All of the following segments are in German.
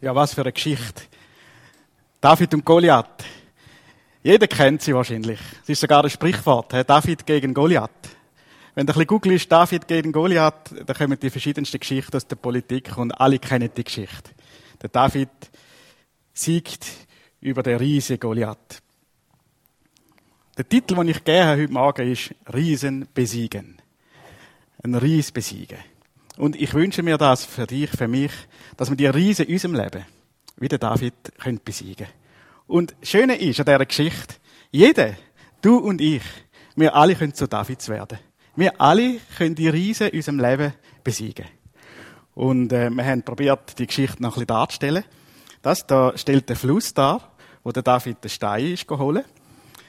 Ja, was für eine Geschichte. David und Goliath. Jeder kennt sie wahrscheinlich. Es ist sogar ein Sprichwort, David gegen Goliath. Wenn du ein bisschen googelst, David gegen Goliath, dann kommen die verschiedensten Geschichten aus der Politik und alle kennen die Geschichte. Der David siegt über den riesen Goliath. Der Titel, den ich gegeben habe heute Morgen, ist Riesen besiegen. Ein Ries besiegen. Und ich wünsche mir das für dich, für mich, dass wir die Riesen in unserem Leben, wie der David, können besiegen Und das Schöne ist an dieser Geschichte, jeder, du und ich, wir alle können zu Davids werden. Wir alle können die Riesen in unserem Leben besiegen. Und äh, wir haben probiert, die Geschichte noch ein bisschen darzustellen. Das da stellt der Fluss dar, wo der David den Stein ist geholt,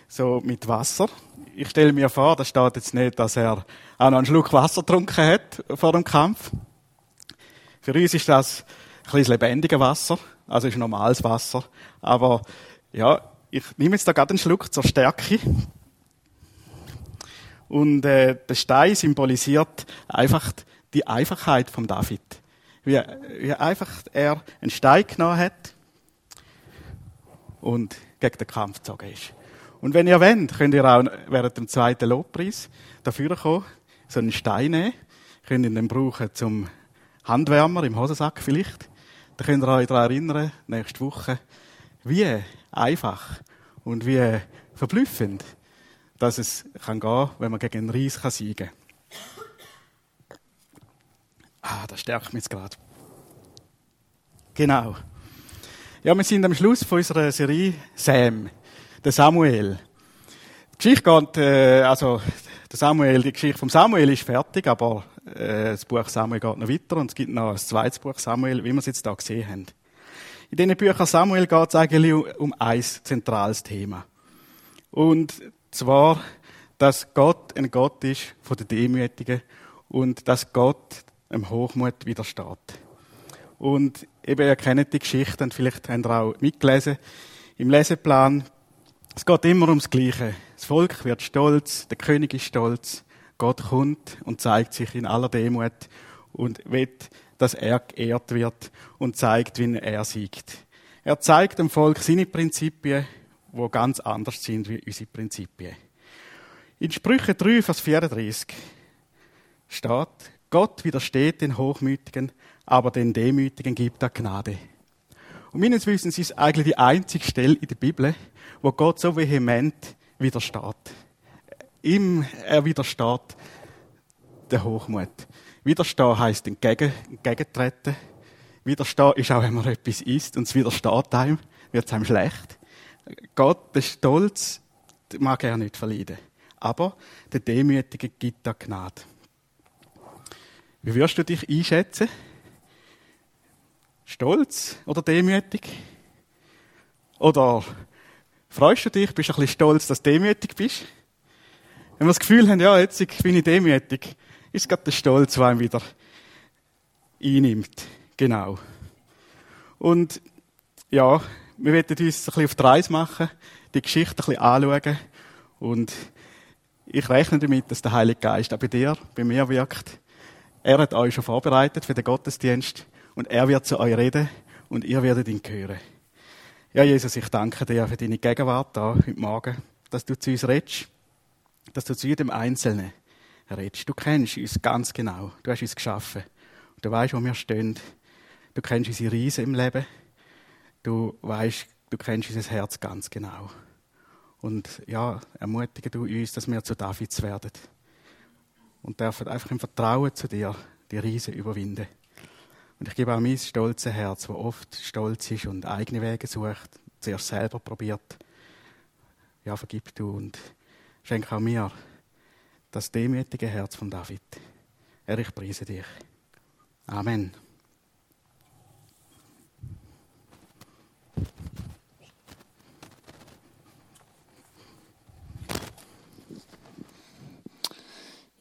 so mit Wasser. Ich stelle mir vor, da steht jetzt nicht, dass er auch noch einen Schluck Wasser getrunken hat vor dem Kampf. Für uns ist das ein bisschen lebendiges Wasser, also ist normales Wasser. Aber ja, ich nehme jetzt da gerade einen Schluck zur Stärke. Und äh, der Stein symbolisiert einfach die Einfachheit von David. Wie, wie einfach er einen Stein genommen hat und gegen den Kampf gezogen ist. Und wenn ihr wollt, könnt ihr auch während dem zweiten Lobpreis dafür kommen, so einen Stein nehmen, könnt ihr den brauchen zum Handwärmer im Hosensack vielleicht. Da könnt ihr euch daran erinnern, nächste Woche, wie einfach und wie verblüffend, dass es kann gehen, wenn man gegen einen Reis kann siegen kann. Ah, das stärkt mich jetzt gerade. Genau. Ja, wir sind am Schluss von unserer Serie Sam, der Samuel. Die Geschichte geht, äh, also der Samuel, die Geschichte vom Samuel ist fertig, aber äh, das Buch Samuel geht noch weiter und es gibt noch ein zweites Buch Samuel, wie wir es jetzt da gesehen haben. In diesen Büchern Samuel geht es eigentlich um ein zentrales Thema. Und zwar, dass Gott ein Gott ist von der Demütigen und dass Gott einem Hochmut widersteht. Und eben, ihr kennt die Geschichte und vielleicht habt ihr auch mitgelesen im Leseplan. Es geht immer ums Gleiche. Das Volk wird stolz, der König ist stolz, Gott kommt und zeigt sich in aller Demut und will, dass er geehrt wird und zeigt, wie er siegt. Er zeigt dem Volk seine Prinzipien, wo ganz anders sind wie unsere Prinzipien. In Sprüche 3, Vers 34 steht, Gott widersteht den Hochmütigen, aber den Demütigen gibt er Gnade. Und meines Wissens ist eigentlich die einzige Stelle in der Bibel, wo Gott so vehement widersteht. Ihm er widersteht der Hochmut. Widerstehen heisst entgegen, entgegentreten. Widerstehen ist auch, wenn man etwas isst und es widersteht einem, wird es einem schlecht. Gott, der Stolz, mag er nicht verleiden. Aber der Demütige gibt da Gnade. Wie wirst du dich einschätzen? Stolz oder demütig? Oder freust du dich, bist du ein bisschen stolz, dass du demütig bist? Wenn wir das Gefühl haben, ja, jetzt bin ich demütig, ist gerade der Stolz, der einen wieder einnimmt. Genau. Und ja, wir werden uns ein bisschen auf die Reise machen, die Geschichte ein bisschen anschauen und ich rechne damit, dass der Heilige Geist auch bei dir, bei mir wirkt. Er hat euch schon vorbereitet für den Gottesdienst und er wird zu euch reden und ihr werdet ihn hören. Ja, Jesus, ich danke dir für deine Gegenwart da heute Morgen, dass du zu uns redest dass du zu jedem Einzelnen redest. Du kennst uns ganz genau. Du hast uns geschaffen. Du weißt, wo wir stehen. Du kennst unsere Riesen im Leben. Du weißt, du kennst unser Herz ganz genau. Und ja, ermutige du uns, dass wir zu Davids werden. Und dürfen einfach im Vertrauen zu dir die Riesen überwinden. Und ich gebe auch mein stolzes Herz, das oft stolz ist und eigene Wege sucht, zuerst selber probiert. Ja, vergib du und Schenke auch mir das demütige Herz von David. Herr, ich preise dich. Amen.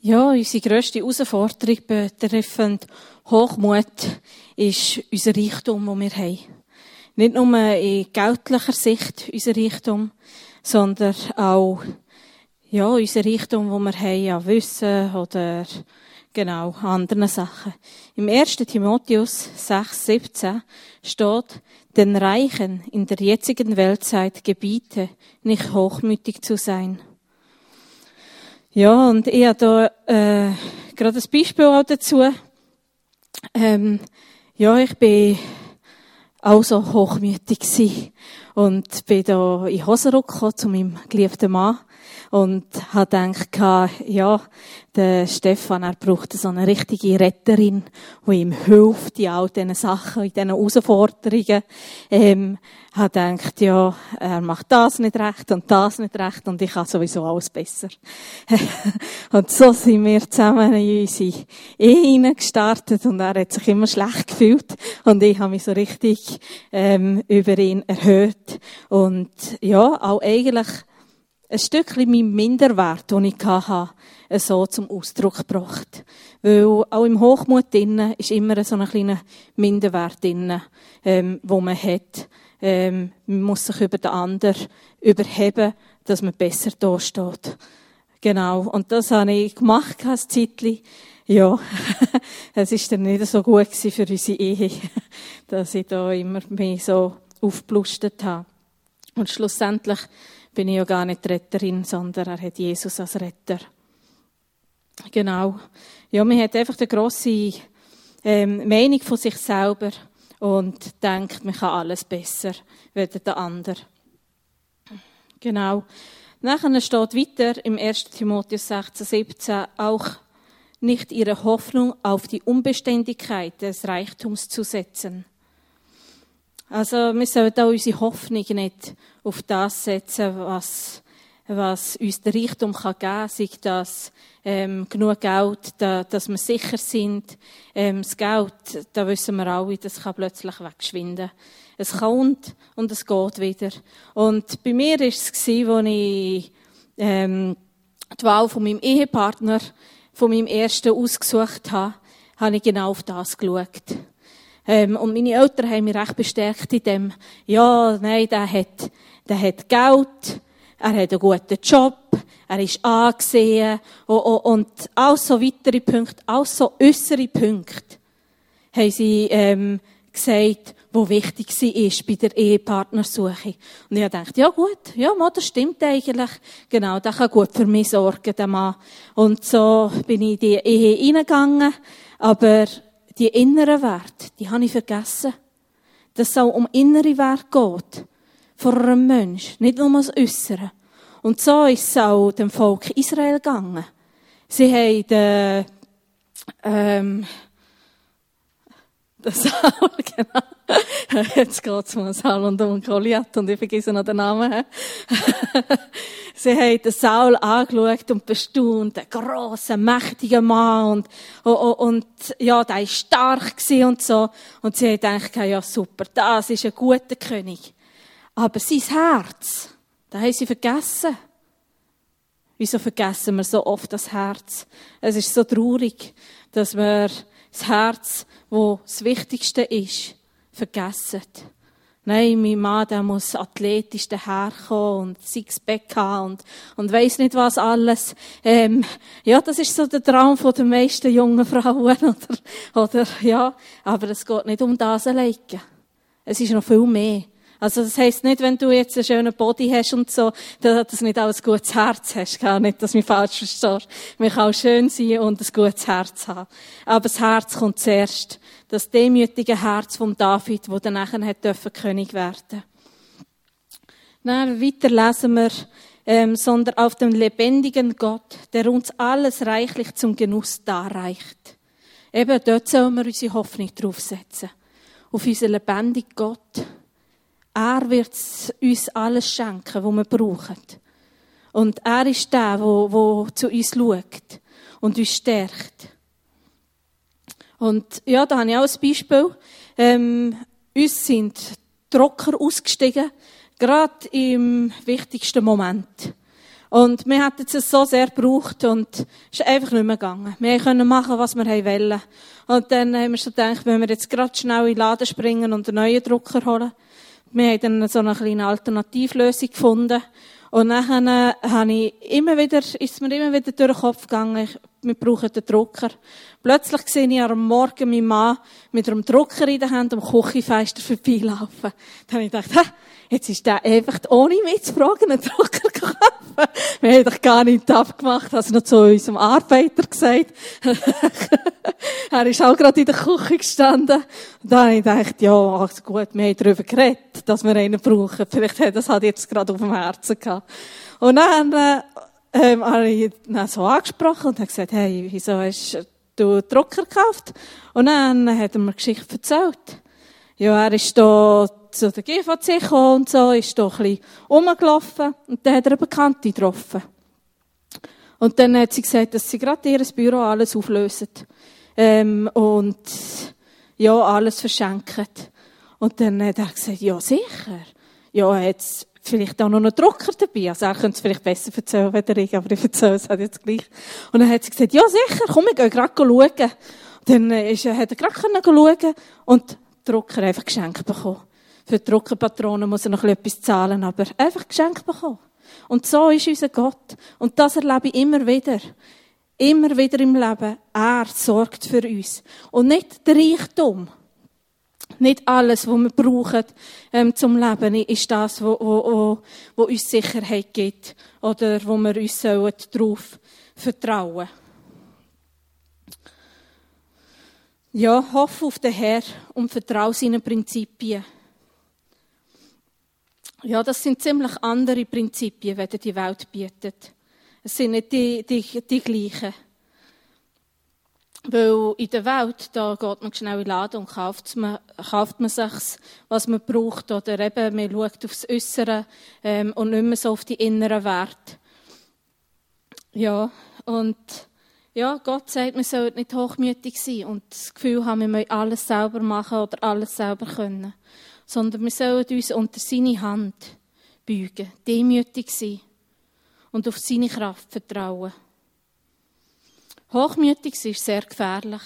Ja, unsere grösste Herausforderung betreffend Hochmut ist unser Reichtum, den wir haben. Nicht nur in geldlicher Sicht unser Reichtum, sondern auch ja, unser Reichtum, wo wir haben, ja, Wissen oder genau, anderen Sachen. Im 1. Timotheus 6, 17 steht, den Reichen in der jetzigen Weltzeit gebiete, nicht hochmütig zu sein. Ja, und ich habe da äh, gerade ein Beispiel auch dazu. Ähm, ja, ich bin auch so hochmütig gewesen und bin da in Hosenrock gekommen zu meinem geliebten Mann und habe gedacht, ja, der Stefan, er braucht so eine richtige Retterin, die ihm hilft in all diesen Sachen, in diesen Herausforderungen. Ähm, habe gedacht, ja, er macht das nicht recht und das nicht recht und ich kann sowieso alles besser. und so sind wir zusammen in unsere Ehe gestartet und er hat sich immer schlecht gefühlt und ich habe mich so richtig ähm, über ihn erhöht und ja, auch eigentlich ein Stückchen mein Minderwert, den ich hatte, so zum Ausdruck gebracht. Weil auch im Hochmut drinnen ist immer so ein kleiner Minderwert drinnen, ähm, wo man hat. Ähm, man muss sich über den anderen überheben, dass man besser da steht. Genau. Und das habe ich gemacht, ein Zeitchen. Ja, es ist dann nicht so gut für unsere Ehe, dass ich da immer mehr so aufgelustet habe. Und schlussendlich bin ich ja gar nicht Retterin, sondern er hat Jesus als Retter. Genau. Ja, man hat einfach eine grosse ähm, Meinung von sich selber und denkt, man kann alles besser als der andere. Genau. Nachher steht weiter im 1. Timotheus 16, 17 auch nicht ihre Hoffnung auf die Unbeständigkeit des Reichtums zu setzen, also wir sollten auch unsere Hoffnung nicht auf das setzen, was, was uns der Reichtum geben kann, sei das ähm, genug Geld, da, dass wir sicher sind. Ähm, das Geld, da wissen wir alle, das kann plötzlich wegschwinden. Es kommt und es geht wieder. Und bei mir war es, als ich ähm, die Wahl von meinem Ehepartner, von meinem ersten ausgesucht habe, habe ich genau auf das geschaut. Ähm, und meine Eltern haben mich recht bestärkt in dem, ja, nein, der hat, der hat Geld, er hat einen guten Job, er ist angesehen, und, und auch so weitere Punkte, auch so äußere Punkte, haben sie, ähm, gesagt, wo wichtig sie ist bei der Ehepartnersuche. Und ich dachte, ja gut, ja, das stimmt eigentlich. Genau, das kann gut für mich sorgen, der Mann. Und so bin ich in die Ehe reingegangen, aber die inneren Werte, die habe ich vergessen. Dass es auch um innere Werte geht. Vor einem Menschen, nicht nur das Äußere. Und so ist es auch dem Volk Israel gegangen. Sie haben den, ähm, den Saul, genau. Jetzt geht es um Saul und um Goliath und ich vergesse noch den Namen. Sie haben den Saul angeschaut und bestaunt, einen grossen, mächtigen Mann und, und, und, ja, der war stark und so. Und sie haben gedacht, ja super, das ist ein guter König. Aber sein Herz, das haben sie vergessen. Wieso vergessen wir so oft das Herz? Es ist so traurig, dass wir das Herz, wo das Wichtigste ist, vergessen. Nein, mein Mann, der muss athletisch daherkommen und Sixpack haben und, und weiss nicht was alles. Ähm, ja, das ist so der Traum von den meisten jungen Frauen, oder, oder, ja. Aber es geht nicht um das alleine. Es ist noch viel mehr. Also das heisst nicht, wenn du jetzt einen schönen Body hast und so, dass du nicht auch ein gutes Herz hast. Gar nicht, dass mich falsch verstehst. Man kann auch schön sein und ein gutes Herz haben. Aber das Herz kommt zuerst. Das demütige Herz von David, wo dann nachher hat dürfen König werden. Dann weiter lesen wir, ähm, sondern auf den lebendigen Gott, der uns alles reichlich zum Genuss darreicht. Eben dort sollen wir unsere Hoffnung draufsetzen. Auf unseren lebendigen Gott er wird uns alles schenken, was wir brauchen. Und er ist der, der, zu uns schaut und uns stärkt. Und ja, da habe ich auch ein Beispiel. Ähm, uns sind Trocker ausgestiegen, gerade im wichtigsten Moment. Und wir hatten es so sehr gebraucht und es ist einfach nicht mehr gegangen. Wir können machen, was wir wollen. Und dann haben wir so gedacht, wenn wir jetzt gerade schnell in den Laden springen und einen neuen Drucker holen. Wir haben dann so eine kleine Alternativlösung gefunden. Und dann äh, habe ich immer wieder, ist mir immer wieder durch den Kopf gegangen, wir brauchen den Drucker. Plötzlich sehe ich am Morgen meinen Mann mit einem Drucker in der Hand am Küchenfenster vorbeilaufen. Dann habe ich gedacht, jetzt ist der einfach, ohne mich zu fragen, einen Drucker gekauft. Wir haben doch gar nichts abgemacht, hast noch zu unserem Arbeiter gesagt. er ist auch gerade in der Küche gestanden. Und dann habe ich gedacht, ja, also gut, wir haben darüber geredet, dass wir einen brauchen. Vielleicht hat das halt jetzt gerade auf dem Herzen gehabt. Und dann, äh, ähm, habe ich ihn so angesprochen und habe gesagt, hey, wieso hast du Drucker gekauft? Und dann hat er mir eine Geschichte erzählt. Ja, er ist da zu der GVC gekommen und so, ist da ein bisschen rumgelaufen und dann hat er eine Bekannte getroffen. Und dann hat sie gesagt, dass sie gerade ihr Büro alles auflösen. Ähm, und, ja, alles verschenken. Und dann hat er gesagt, ja, sicher. Ja, jetzt vielleicht auch noch einen Drucker dabei. Also er könnte es vielleicht besser erzählen, wenn ich, aber ich erzähle es halt jetzt gleich. Und dann hat sie gesagt, ja, sicher, komm, wir gehen gerade schauen. Und dann ist, hat er gerade schauen und den Drucker einfach geschenkt bekommen. Für die Druckerpatronen muss er noch etwas zahlen, aber einfach geschenkt bekommen. Und so ist unser Gott. Und das erlebe ich immer wieder. Immer wieder im Leben. Er sorgt für uns. Und nicht der Reichtum. Nicht alles, was wir brauchen ähm, zum Leben, ist das, was uns Sicherheit gibt oder wo wir uns darauf vertrauen Ja, hoffe auf den Herr und vertraue seinen Prinzipien. Ja, das sind ziemlich andere Prinzipien, die die Welt bietet. Es sind nicht die, die, die gleichen. Weil in der Welt, da geht man schnell in den Laden und kauft man, kauft man sich, was man braucht. Oder eben, man schaut aufs Äußere ähm, und nicht mehr so auf die inneren Werte. Ja, und ja, Gott sagt, man soll nicht hochmütig sein und das Gefühl haben, wir müssen alles selber machen oder alles selber können sondern wir sollen uns unter seine Hand beugen, demütig sein und auf seine Kraft vertrauen. Hochmütig sein ist sehr gefährlich.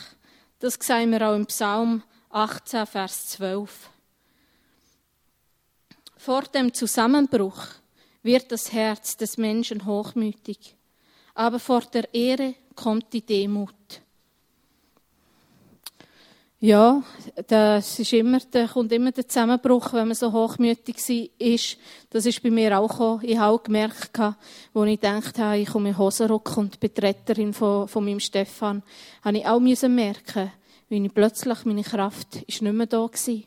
Das sehen wir auch im Psalm 18, Vers 12. Vor dem Zusammenbruch wird das Herz des Menschen hochmütig, aber vor der Ehre kommt die Demut. Ja, das ist immer, da kommt immer der Zusammenbruch, wenn man so hochmütig ist. Das ist bei mir auch gekommen. Ich habe auch gemerkt, als ich gedacht habe, ich komme in Hosenrock und bin Retterin von, von meinem Stefan, habe ich auch merken wie ich plötzlich, meine Kraft ist nicht mehr da gewesen.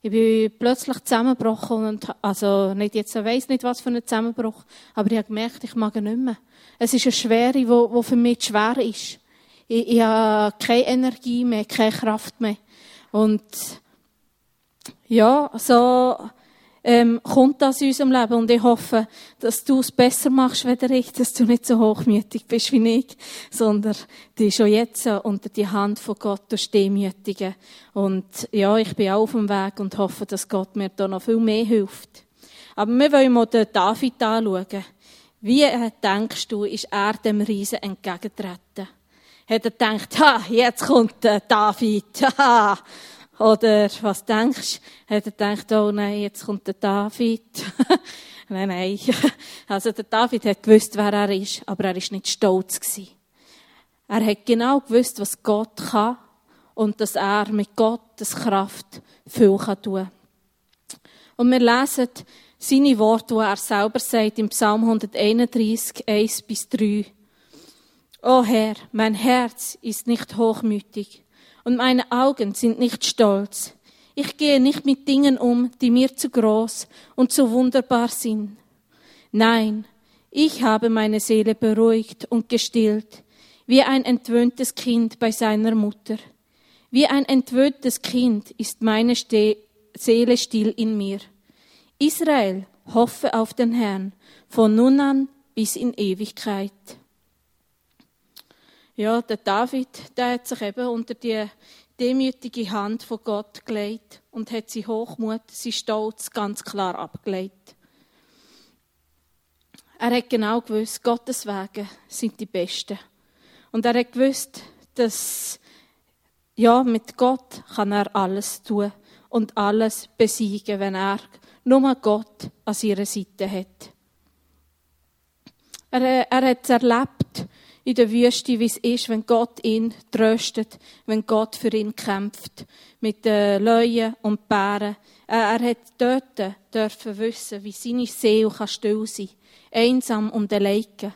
Ich bin plötzlich zusammengebrochen und, also, nicht jetzt, ich weiss nicht, was für ein Zusammenbruch, aber ich habe gemerkt, ich mag nicht mehr. Es ist eine Schwere, die für mich schwer ist. Ich, ich habe keine Energie mehr, keine Kraft mehr. Und ja, so ähm, kommt das in unserem Leben. Und ich hoffe, dass du es besser machst, weder ich, dass du nicht so hochmütig bist wie ich, sondern die schon jetzt unter die Hand von Gott demütigen. Und ja, ich bin auch auf dem Weg und hoffe, dass Gott mir da noch viel mehr hilft. Aber wir wollen mal den David anschauen. Wie denkst du, ist er dem Riesen entgegengetreten? Hat er gedacht, ha, jetzt kommt der David, ha. Oder was denkst du? Hat er gedacht, oh nein, jetzt kommt der David. nein, nein. Also der David hat gewusst, wer er ist, aber er ist nicht stolz gewesen. Er hat genau gewusst, was Gott kann und dass er mit Gottes Kraft viel tun kann. Und wir lesen seine Worte, die er selber sagt im Psalm 131, 1 bis 3. O oh Herr, mein Herz ist nicht hochmütig und meine Augen sind nicht stolz. Ich gehe nicht mit Dingen um, die mir zu groß und zu wunderbar sind. Nein, ich habe meine Seele beruhigt und gestillt, wie ein entwöhntes Kind bei seiner Mutter. Wie ein entwöhntes Kind ist meine Seele still in mir. Israel, hoffe auf den Herrn, von nun an bis in Ewigkeit. Ja, der David, der hat sich eben unter die demütige Hand von Gott gelegt und hat sein Hochmut, sein Stolz ganz klar abgelegt. Er hat genau gewusst, Gottes Wege sind die besten. Und er hat gewusst, dass ja, mit Gott kann er alles tun und alles besiegen, wenn er nur Gott an seiner Seite hat. Er, er hat es erlebt in der Wüste, wie es ist, wenn Gott ihn tröstet, wenn Gott für ihn kämpft. Mit den Löwen und Bären. Er, er hat dort dürfen wissen, wie seine Seele still sein kann. Einsam und alleine.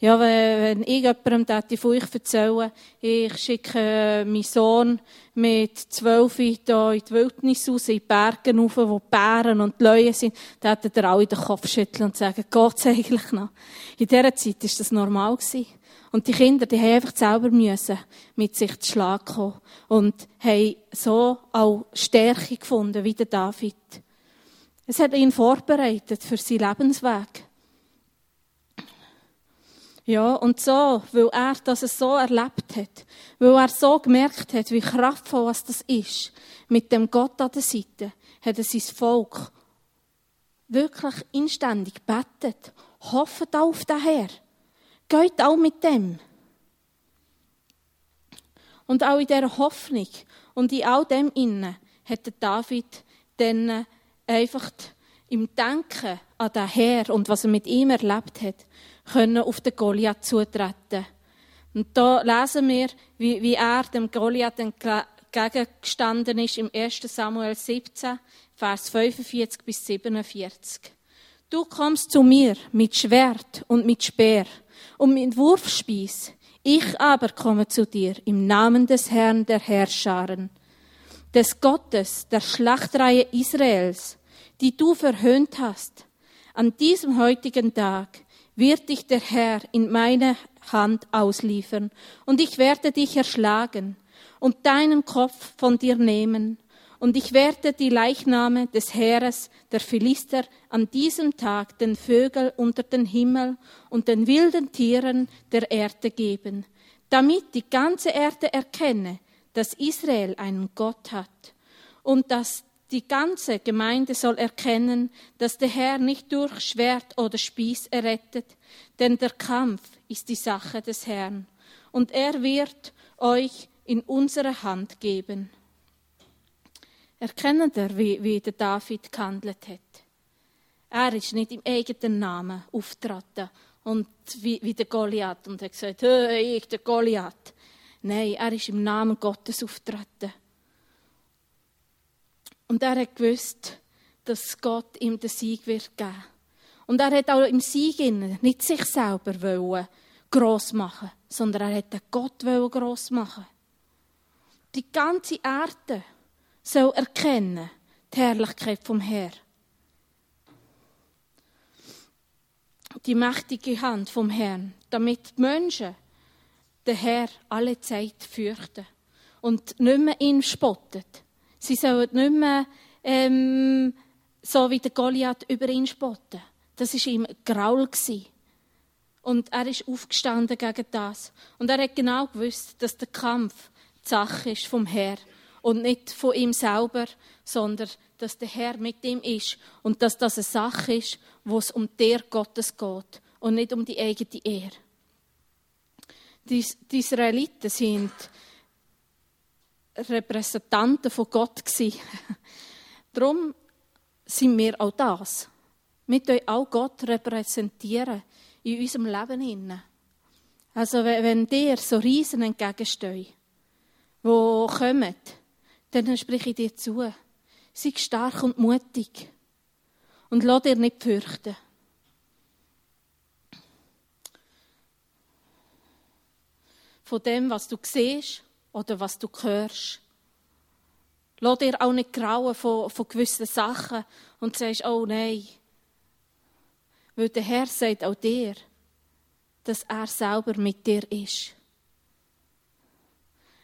Ja, wenn, ich jemandem von euch erzählen, ich schicke meinen Sohn mit zwölf hier in die Wildnis raus, in die Berge rauf, wo die Bären und die Löwen sind, dann hätten er alle den Kopf schütteln und sagen, Gott eigentlich noch. In dieser Zeit war das normal. Gewesen. Und die Kinder, die haben einfach selber müssen mit sich zu Schlag kommen. Und haben so auch Stärke gefunden, wie der David. Es hat ihn vorbereitet für seinen Lebensweg. Ja, und so, weil er das so erlebt hat, weil er so gemerkt hat, wie kraftvoll das ist, mit dem Gott an der Seite, hat er sein Volk wirklich inständig betet. Hofft auf den Herr. Geht auch mit dem. Und auch in dieser Hoffnung und in all dem innen hat David dann einfach im Denken an den Herr und was er mit ihm erlebt hat, können auf den Goliath zutreten. Und da lesen wir, wie, wie er dem Goliath entgegengestanden ist im 1. Samuel 17, Vers 45 bis 47. Du kommst zu mir mit Schwert und mit Speer und mit Wurfspieß. Ich aber komme zu dir im Namen des Herrn der Herrscharen, des Gottes der Schlachtreihe Israels, die du verhöhnt hast. An diesem heutigen Tag wird dich der Herr in meine Hand ausliefern, und ich werde dich erschlagen und deinen Kopf von dir nehmen, und ich werde die Leichname des Heeres der Philister an diesem Tag den Vögeln unter den Himmel und den wilden Tieren der Erde geben, damit die ganze Erde erkenne, dass Israel einen Gott hat und dass die ganze Gemeinde soll erkennen, dass der Herr nicht durch Schwert oder Spieß errettet, denn der Kampf ist die Sache des Herrn, und er wird euch in unsere Hand geben. Erkennen ihr, wie, wie der David gehandelt hat? Er ist nicht im eigenen Namen auftreten und wie, wie der Goliath und hat gesagt, hey, ich, der Goliath. Nein, er ist im Namen Gottes auftreten. Und er hat gewusst, dass Gott ihm den Sieg wird geben. Und er hat auch im Sieg nicht sich selber wollen gross machen, sondern er hat Gott gross machen. Die ganze Erde soll erkennen die Herrlichkeit vom Herrn. Die mächtige Hand vom Herrn, damit die Menschen den Herr alle Zeit fürchten und nicht mehr ihn spottet Sie sollen nicht mehr ähm, so wie der Goliath über ihn spotten. Das war ihm Graul. Und er ist aufgestanden gegen das. Und er hat genau gewusst, dass der Kampf die Sache ist vom Herr und nicht von ihm selber, sondern dass der Herr mit ihm ist und dass das eine Sache ist, wo es um der Gottes geht und nicht um die eigene Ehre. Die, die Israeliten sind Repräsentanten von Gott gewesen. Darum sind wir auch das. Wir können auch Gott repräsentieren in unserem Leben. Also wenn dir so Riesen entgegenstehen, die kommen, dann spreche ich dir zu. Sei stark und mutig. Und lass dir nicht fürchten. Von dem, was du siehst oder was du hörst. Lass dir auch nicht grauen von, von gewissen Sachen und sagst, oh nein. Weil der Herr sagt auch dir, dass er selber mit dir ist.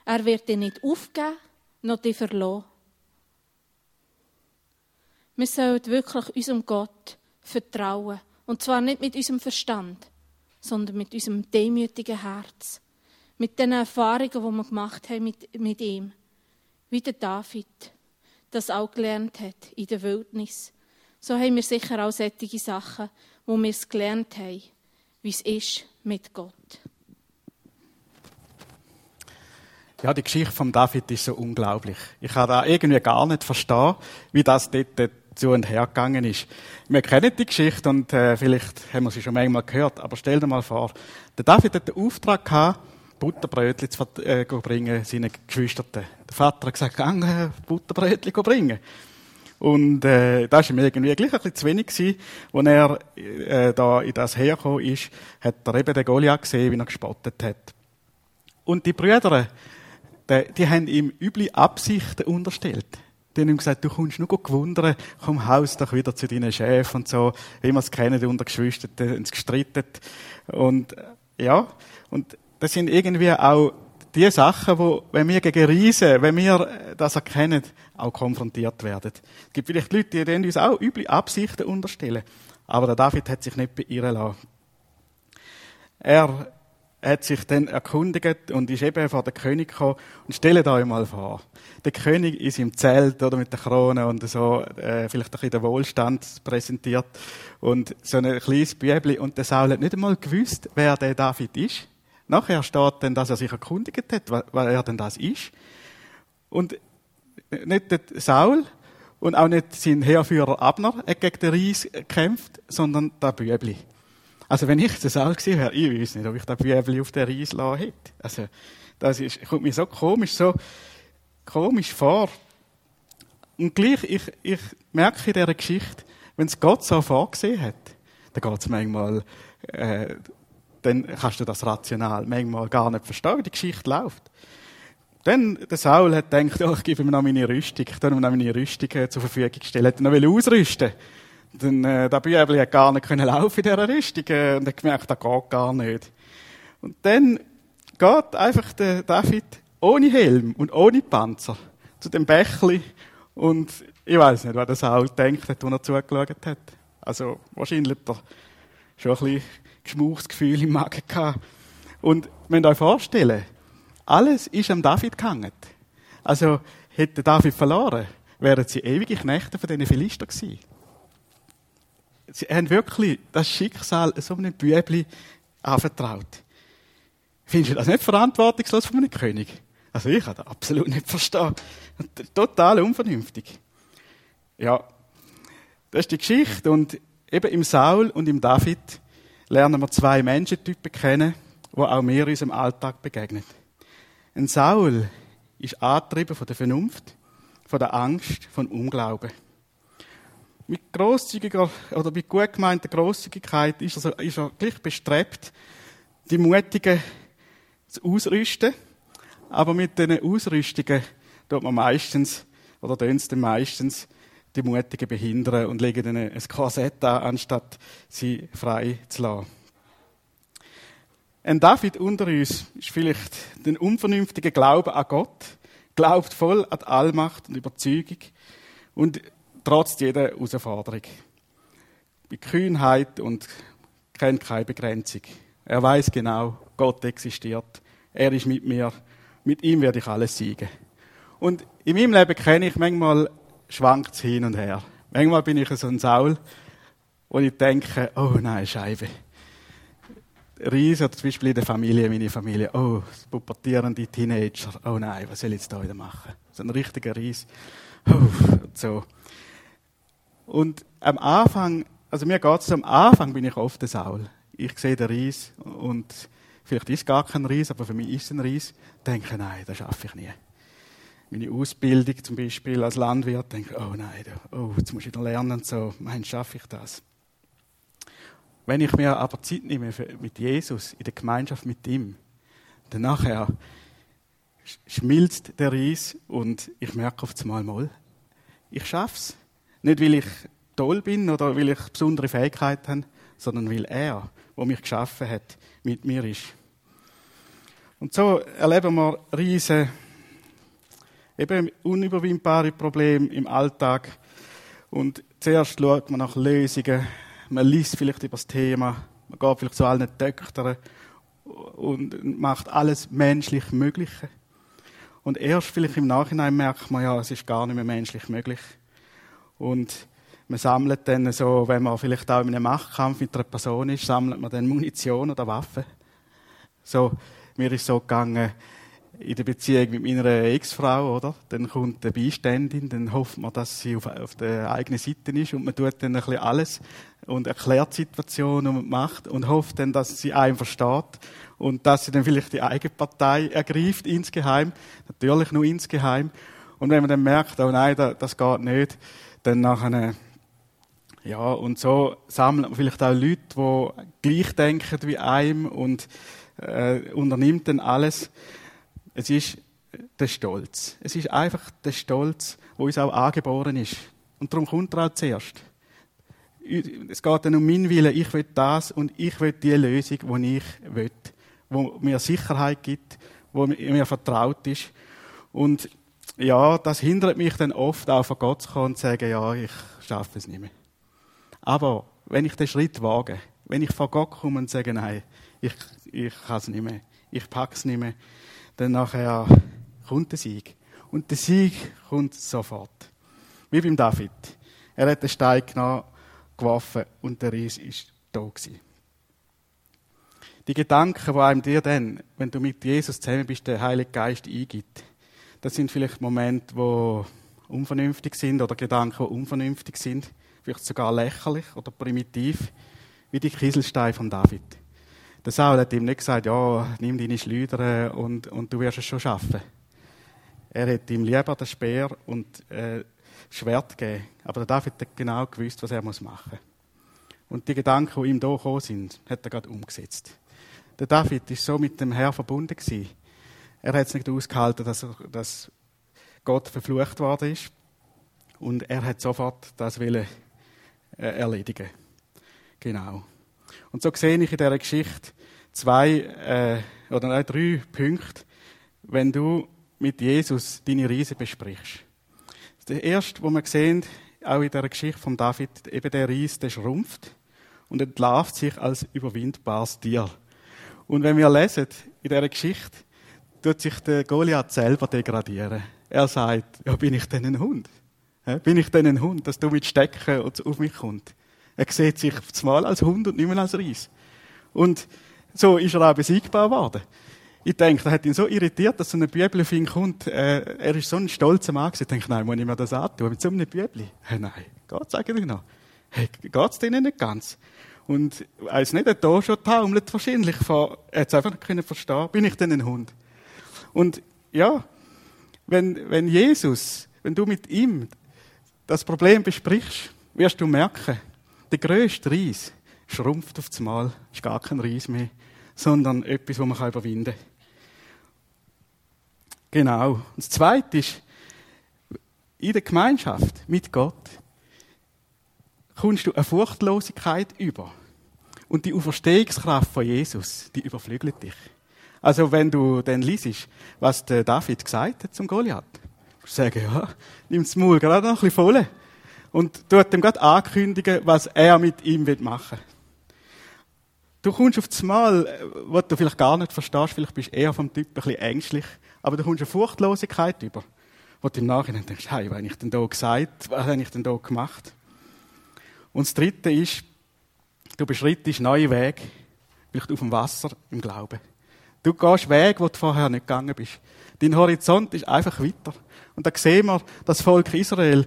Er wird dich nicht aufgeben, noch dich verlassen. Wir sollen wirklich unserem Gott vertrauen. Und zwar nicht mit unserem Verstand, sondern mit unserem demütigen Herz mit den Erfahrungen, die wir gemacht haben mit, mit ihm, wie der David das auch gelernt hat in der Wildnis. So haben wir sicher auch solche Sachen, wo wir es gelernt haben, wie es ist mit Gott. Ja, die Geschichte von David ist so unglaublich. Ich kann da irgendwie gar nicht verstehen, wie das dort zu und her gegangen ist. Wir kennen die Geschichte und äh, vielleicht haben wir sie schon manchmal gehört, aber stell dir mal vor, der David hat den Auftrag gehabt, Butterbrötchen zu äh, bringen seinen Geschwistern. Der Vater hat gesagt, gang äh, Butterbrötchen bringen. Und äh, das war ihm irgendwie gleich ein bisschen zu wenig gewesen. Als er äh, da in das hergekommen ist, hat er eben den Goliath gesehen, wie er gespottet hat. Und die Brüder, die, die haben ihm üble Absichten unterstellt. Die haben ihm gesagt, du kommst nur gewundert, komm Haus doch wieder zu deinen Chef und so, wie wir es kennen, unter Geschwistern, uns gestritten. Und, ja, und das sind irgendwie auch die Sachen, wo, wenn wir gegen Riesen, wenn wir das erkennen, auch konfrontiert werden. Es gibt vielleicht Leute, die uns auch üble Absichten unterstellen. Aber der David hat sich nicht beirren lassen. Er hat sich dann erkundigt und ist eben vor den König gekommen. Und stellt euch mal vor, der König ist im Zelt oder mit der Krone und so, äh, vielleicht ein bisschen den Wohlstand präsentiert und so ein kleines Bübli und der Saul hat nicht einmal gewusst, wer der David ist. Nachher steht dann, dass er sich erkundigt hat, weil er denn das ist. Und nicht der Saul und auch nicht sein Heerführer Abner hat gegen den Reis gekämpft, sondern der Bübli. Also wenn ich der Saul gewesen wäre, ich weiß nicht, ob ich den Bübli auf den Reis lassen hätte. Also das ist, kommt mir so komisch, so komisch vor. Und gleich, ich, ich merke in dieser Geschichte, wenn es Gott so vorgesehen hat, dann geht es manchmal äh, dann kannst du das rational manchmal gar nicht verstehen, wie die Geschichte läuft. Dann, der Saul hat gedacht, oh, ich gebe ihm noch meine Rüstung, ich ihm noch meine Rüstung äh, zur Verfügung stellen. Er noch ausrüsten Dann, äh, der Bübel hat gar nicht können laufen in dieser Rüstung, äh, und hat gemerkt, das geht gar nicht. Und dann geht einfach der David ohne Helm und ohne Panzer zu dem Bächli und ich weiß nicht, was der Saul denkt hat, als er zugeschaut hat. Also, wahrscheinlich hat er schon ein bisschen Geschmauchsgefühl im Magen gehabt. Und müsst euch vorstellen, alles ist am David gehangen. Also, hätte David verloren, wären sie ewige Knechte von diesen Philister gewesen. Sie haben wirklich das Schicksal so einem Bübli anvertraut. Findest du das nicht verantwortungslos von einem König? Also ich kann das absolut nicht verstehen. Total unvernünftig. Ja, das ist die Geschichte. Und eben im Saul und im David lernen wir zwei Menschentypen kennen, die auch mir in unserem Alltag begegnen. Ein Saul ist angetrieben von der Vernunft, von der Angst, von Unglauben. Mit grosszügiger oder mit gut gemeinter Grosszügigkeit ist er, ist er gleich bestrebt, die Mutigen zu ausrüsten. Aber mit diesen Ausrüstungen tut man meistens, oder tun es meistens, die Mutigen behindern und legen ihnen ein Korsett an, anstatt sie frei zu lassen. Ein David unter uns ist vielleicht den unvernünftigen Glauben an Gott, glaubt voll an die Allmacht und Überzeugung und trotz jeder Herausforderung. Mit Kühnheit und kennt keine Begrenzung. Er weiß genau, Gott existiert. Er ist mit mir. Mit ihm werde ich alles siegen. Und in meinem Leben kenne ich manchmal schwankt es hin und her. Manchmal bin ich so ein Saul, wo ich denke, oh nein, Scheibe. Ries oder zum Beispiel in der Familie, meine Familie, oh, pubertierende Teenager, oh nein, was soll ich jetzt da wieder machen? So ein richtiger Ries. Oh, so. Und am Anfang, also mir geht es am Anfang bin ich oft der Saul. Ich sehe den Ries und vielleicht ist gar kein Ries, aber für mich ist es ein Ries. Denke, nein, das schaffe ich nie meine Ausbildung zum Beispiel als Landwirt, denke, oh nein, oh, jetzt muss ich wieder lernen und so, mein, schaffe ich das? Wenn ich mir aber Zeit nehme mit Jesus, in der Gemeinschaft mit ihm, dann nachher schmilzt der Reis und ich merke auf einmal mal, ich schaff's. Nicht, weil ich toll bin oder weil ich besondere Fähigkeiten habe, sondern weil er, der mich geschaffen hat, mit mir ist. Und so erleben wir riesen eben unüberwindbare Probleme im Alltag. Und zuerst schaut man nach Lösungen, man liest vielleicht über das Thema, man geht vielleicht zu allen Töchtern und macht alles menschlich Mögliche. Und erst vielleicht im Nachhinein merkt man, ja, es ist gar nicht mehr menschlich möglich. Und man sammelt dann so, wenn man vielleicht auch in einem Machtkampf mit einer Person ist, sammelt man dann Munition oder Waffen. So, mir ist so gegangen, in der Beziehung mit meiner Ex-Frau, oder? Dann kommt eine Beiständin, dann hofft man, dass sie auf, auf der eigenen Seite ist und man tut dann ein bisschen alles und erklärt die Situation und macht und hofft dann, dass sie einen versteht und dass sie dann vielleicht die eigene Partei ergreift, insgeheim. Natürlich nur insgeheim. Und wenn man dann merkt, oh nein, das geht nicht, dann nachher, ja, und so sammelt man vielleicht auch Leute, die gleich denken wie einem und äh, unternimmt dann alles. Es ist der Stolz. Es ist einfach der Stolz, wo uns auch angeboren ist. Und darum kommt er auch zuerst. Es geht dann um meinen Willen. Ich will das und ich will die Lösung, die ich will. Wo mir Sicherheit gibt, wo mir vertraut ist. Und ja, das hindert mich dann oft auch von Gott zu kommen und zu sagen, ja, ich schaffe es nicht mehr. Aber wenn ich den Schritt wage, wenn ich vor Gott komme und sage, nein, ich, ich kann es nicht mehr, ich packe es nicht mehr, dann nachher kommt der Sieg. Und der Sieg kommt sofort. Wie beim David. Er hat den Stein genommen, geworfen und der Ries ist da gewesen. Die Gedanken, die einem dir dann, wenn du mit Jesus zusammen bist, der Heilige Geist eingibt, das sind vielleicht Momente, wo unvernünftig sind oder Gedanken, die unvernünftig sind, vielleicht sogar lächerlich oder primitiv, wie die Kieselsteine von David. Der Saul hat ihm nicht gesagt, ja, nimm deine Schleuder und, und du wirst es schon schaffen. Er hat ihm lieber den Speer und äh, Schwert gegeben. Aber der David hat genau gewusst, was er machen muss. Und die Gedanken, die ihm hier gekommen sind, hat er gerade umgesetzt. Der David ist so mit dem Herr verbunden gewesen, er hat es nicht ausgehalten, dass, er, dass Gott verflucht worden ist. Und er hat sofort das Wille äh, erledigen. Genau. Und so sehe ich in dieser Geschichte zwei äh, oder nein, drei Punkte, wenn du mit Jesus deine Reise besprichst. Der erste, wo wir sehen, auch in der Geschichte von David, eben der Ries, der schrumpft und entlarvt sich als überwindbares Tier. Und wenn wir lesen in dieser Geschichte, tut sich der Goliath selber degradieren. Er sagt, ja, bin ich denn ein Hund? Bin ich denn ein Hund, dass du mit Stecken auf mich kommst? Er sieht sich zumal als Hund und nicht mehr als Reis. Und so ist er auch besiegbar geworden. Ich denke, das hat ihn so irritiert, dass so ein ihn kommt. Äh, er ist so ein stolzer Mann Ich denke, nein, muss ich mir das antun? Mit so einem Bübli? Hey, nein, geht's eigentlich noch? Hey, geht's denen nicht ganz? Und, weiß nicht, er hat da schon taumelt wahrscheinlich er hat es einfach nicht verstehen bin ich denn ein Hund? Und ja, wenn, wenn Jesus, wenn du mit ihm das Problem besprichst, wirst du merken, der grösste Reis schrumpft auf das Mal, ist gar kein Reis mehr, sondern etwas, das man überwinden kann. Genau. Und das Zweite ist, in der Gemeinschaft mit Gott kommst du eine Furchtlosigkeit über. Und die Auferstehungskraft von Jesus, die überflügelt dich. Also wenn du dann liest, was der David gesagt hat zum Goliath, du sagen, ja, nimm das Maul gerade noch ein bisschen voll und tut ihm gerade ankündigen, was er mit ihm machen will. Du kommst auf das Mal, was du vielleicht gar nicht verstehst, vielleicht bist du eher vom Typ ein bisschen ängstlich, aber du kommst eine Furchtlosigkeit über, wo du im Nachhinein denkst, hey, was habe ich denn da gesagt, was habe ich denn da gemacht? Und das Dritte ist, du beschreitest neue Wege, vielleicht auf dem Wasser, im Glauben. Du gehst Wege, wo du vorher nicht gegangen bist. Dein Horizont ist einfach weiter. Und da sehen wir, das Volk Israel,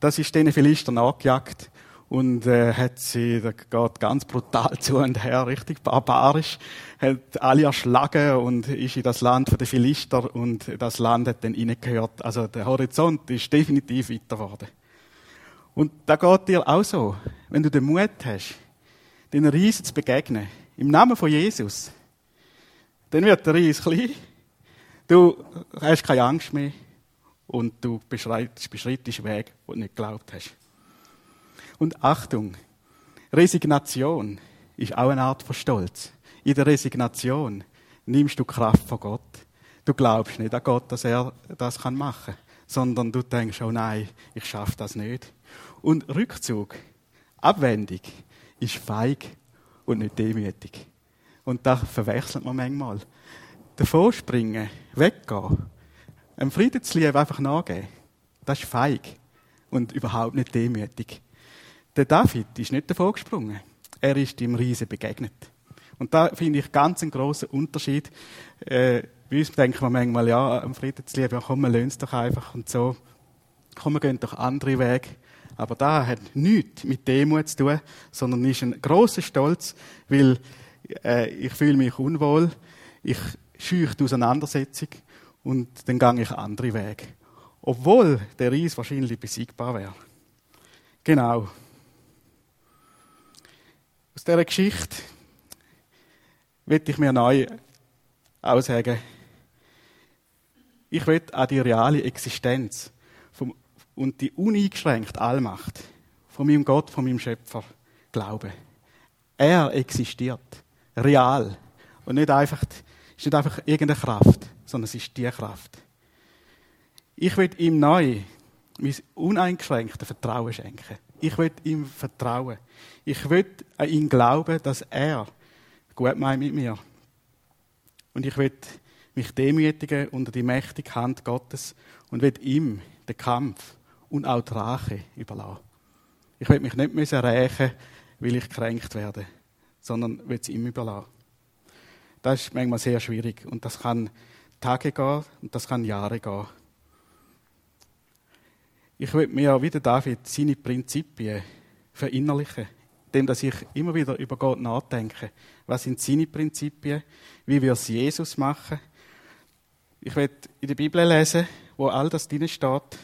das ist den Philister nachgejagt und äh, hat sie, da geht ganz brutal zu und her, richtig barbarisch, hat alle erschlagen und ist in das Land der Philister und das Land hat dann reingehört. Also der Horizont ist definitiv weiter geworden. Und da geht dir auch so, wenn du den Mut hast, den Riesen zu begegnen, im Namen von Jesus, dann wird der Reis klein. Du hast keine Angst mehr und du beschreitest, beschreitest Weg, wo du nicht geglaubt hast. Und Achtung, Resignation ist auch eine Art von Stolz. In der Resignation nimmst du Kraft von Gott. Du glaubst nicht an Gott, dass er das machen kann, sondern du denkst, oh nein, ich schaffe das nicht. Und Rückzug, Abwendung, ist feig und nicht demütig. Und das verwechselt man manchmal. Davor springen, weggehen, einem Friedenslieb einfach nachgeben, das ist feig und überhaupt nicht demütig. Der David ist nicht davor gesprungen. Er ist dem Riesen begegnet. Und da finde ich ganz einen grossen Unterschied, äh, bei uns denken wir manchmal, ja, am Friedenslieb, ja, komm, wir es doch einfach und so. Komm, wir gehen doch andere Wege. Aber da hat nichts mit Demut zu tun, sondern ist ein großer Stolz, weil äh, ich fühle mich unwohl, ich scheuche die Auseinandersetzung und dann gehe ich andere Wege. Obwohl der Reis wahrscheinlich besiegbar wäre. Genau. Aus dieser Geschichte will ich mir neu aussagen, ich will an die reale Existenz vom, und die uneingeschränkte Allmacht von meinem Gott, von meinem Schöpfer glauben. Er existiert. Real. Und nicht einfach, ist nicht einfach irgendeine Kraft, sondern es ist die Kraft. Ich will ihm neu mein uneingeschränktes Vertrauen schenken. Ich will ihm vertrauen. Ich will an ihn glauben, dass er gut meint mit mir. Und ich will mich demütigen unter die mächtige Hand Gottes und will ihm den Kampf und auch die Rache überlassen. Ich will mich nicht rächen, weil ich kränkt werde, sondern will es ihm überlassen. Das ist manchmal sehr schwierig und das kann Tage gehen und das kann Jahre gehen. Ich will mir wie David seine Prinzipien verinnerlichen, indem dass ich immer wieder über Gott nachdenke. Was sind seine Prinzipien? Wie wir es Jesus machen? Ich will in der Bibel lesen, wo all das drin steht.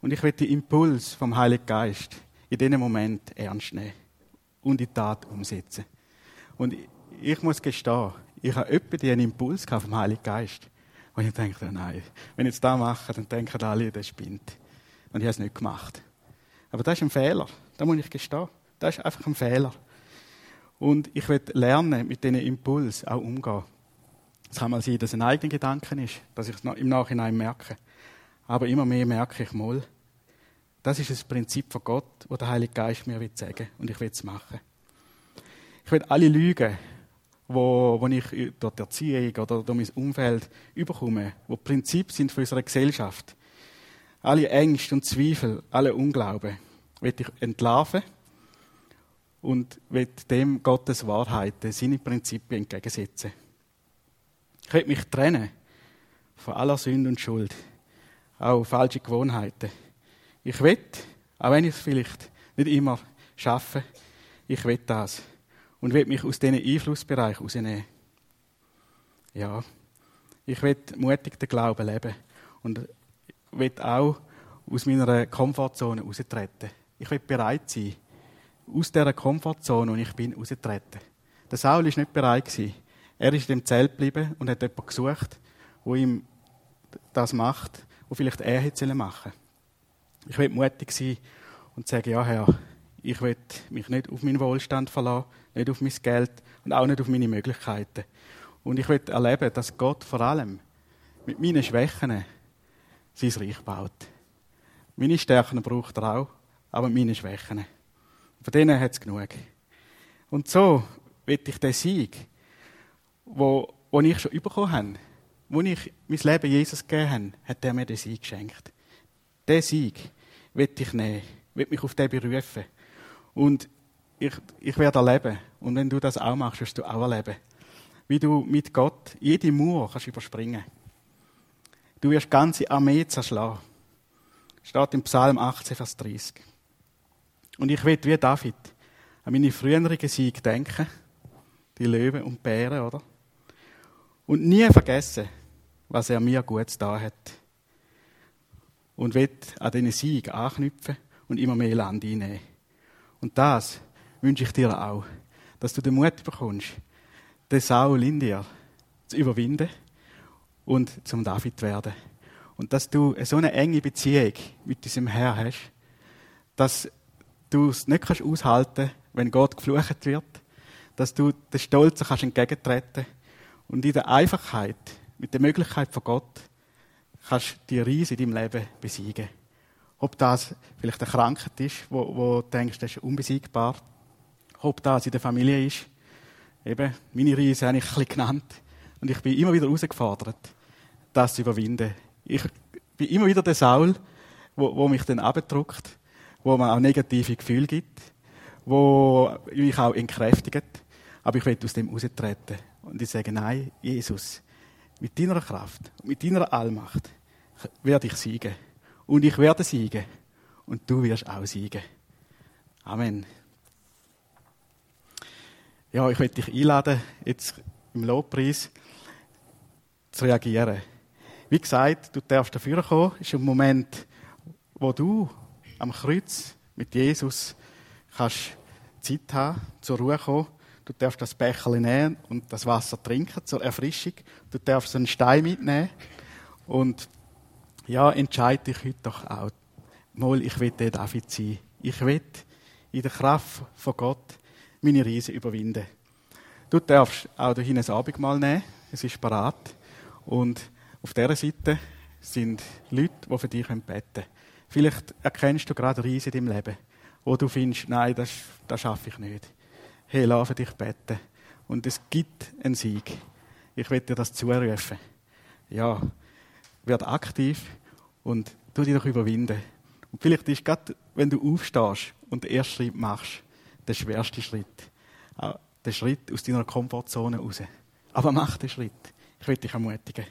Und ich will den Impuls vom Heiligen Geist in diesem Moment ernst nehmen und in die Tat umsetzen. Und ich muss gestehen, ich habe öppe einen Impuls vom Heiligen Geist. Und ich denke, nein, wenn ich das mache, dann denken alle, der spinnt. Und ich habe es nicht gemacht. Aber das ist ein Fehler. Da muss ich gestehen. Das ist einfach ein Fehler. Und ich will lernen, mit diesen Impuls auch umgehen. Es kann mal sein, dass es ein eigener Gedanke ist, dass ich es im Nachhinein merke. Aber immer mehr merke ich mal, das ist das Prinzip von Gott, das der Heilige Geist mir sagen will. Und ich will es machen. Ich will alle Lügen, wo, wo ich durch die Erziehung oder durch mein Umfeld überkomme, wo Prinzip sind für unsere Gesellschaft, alle Ängste und Zweifel, alle Unglauben, will ich entlarven und will dem Gottes Wahrheiten, seine Prinzipien entgegensetzen. Ich will mich trennen von aller Sünde und Schuld, auch falsche Gewohnheiten. Ich will, auch wenn ich es vielleicht nicht immer schaffe, ich will das und will mich aus diesen Einflussbereich rausnehmen. Ja, ich will mutig den Glauben leben und will auch aus meiner Komfortzone raustreten. Ich will bereit sein, aus dieser Komfortzone, und ich bin rausgetreten. Der Saul war nicht bereit. Er ist dem Zelt geblieben und hat jemanden gesucht, wo ihm das macht, was vielleicht er hätte machen sollen. Ich will mutig sein und sagen, ja Herr, ich will mich nicht auf meinen Wohlstand verlassen, nicht auf mein Geld und auch nicht auf meine Möglichkeiten. Und ich will erleben, dass Gott vor allem mit meinen Schwächen sein Reich baut. Meine Stärken braucht er auch, aber meine Schwächen. Von denen hat es genug. Und so will ich den Sieg, wo, wo ich schon bekommen habe, wo ich mein Leben Jesus gegeben habe, hat er mir den Sieg geschenkt. Den Sieg will ich nehmen, will mich auf den berufen. Und ich, ich werde erleben. Und wenn du das auch machst, wirst du auch erleben. Wie du mit Gott jede Mauer kannst überspringen. Du wirst ganze Armee zerschlagen. Steht im Psalm 18, Vers 30. Und ich will, wie David, an meine früheren Siege denken. Die Löwen und Bären, oder? Und nie vergessen, was er mir gut da hat. Und will an diesen Sieg anknüpfen und immer mehr Land einnehmen. Und das wünsche ich dir auch, dass du den Mut bekommst, den Saul in dir zu überwinden und zum David zu werden. Und dass du so eine enge Beziehung mit diesem Herr hast, dass du es nicht kannst aushalten wenn Gott geflucht wird, dass du den Stolzen kannst entgegentreten und in der Einfachheit, mit der Möglichkeit von Gott, kannst die Riese in deinem Leben besiegen. Ob das vielleicht eine Krankheit ist, wo, wo du denkst, das ist unbesiegbar. Ob das in der Familie ist. Eben, meine Riese habe ich ein genannt. Und ich bin immer wieder herausgefordert, das zu überwinden. Ich bin immer wieder der Saul, wo, wo mich dann abdruckt wo man auch negative Gefühle gibt, wo mich auch entkräftigt. Aber ich will aus dem raustreten. Und ich sage, nein, Jesus, mit deiner Kraft, mit deiner Allmacht werde ich siegen. Und ich werde siegen. Und du wirst auch siegen. Amen. Ja, ich möchte dich einladen, jetzt im Lobpreis zu reagieren. Wie gesagt, du darfst dafür kommen. Es ist ein Moment, wo du am Kreuz mit Jesus kannst Zeit haben, zur Ruhe kommen. Du darfst das Becher nehmen und das Wasser trinken zur Erfrischung. Du darfst einen Stein mitnehmen. Und ja, entscheide dich heute doch auch. Mal, ich will der David sein. Ich will in der Kraft von Gott meine Riesen überwinden. Du darfst auch dahin ein Abendmahl nehmen. Es ist parat. Und auf dieser Seite sind Leute, die für dich beten können. Vielleicht erkennst du gerade Riesen in deinem Leben, wo du findest, nein, das, das schaffe ich nicht. Hey, lass für dich beten. Und es gibt einen Sieg. Ich will dir das zurufen. Ja, werd aktiv und tu dich doch überwinden. Und vielleicht ist gerade, wenn du aufstehst und den ersten Schritt machst, der schwerste Schritt. Der Schritt aus deiner Komfortzone raus. Aber mach den Schritt. Ich will dich ermutigen.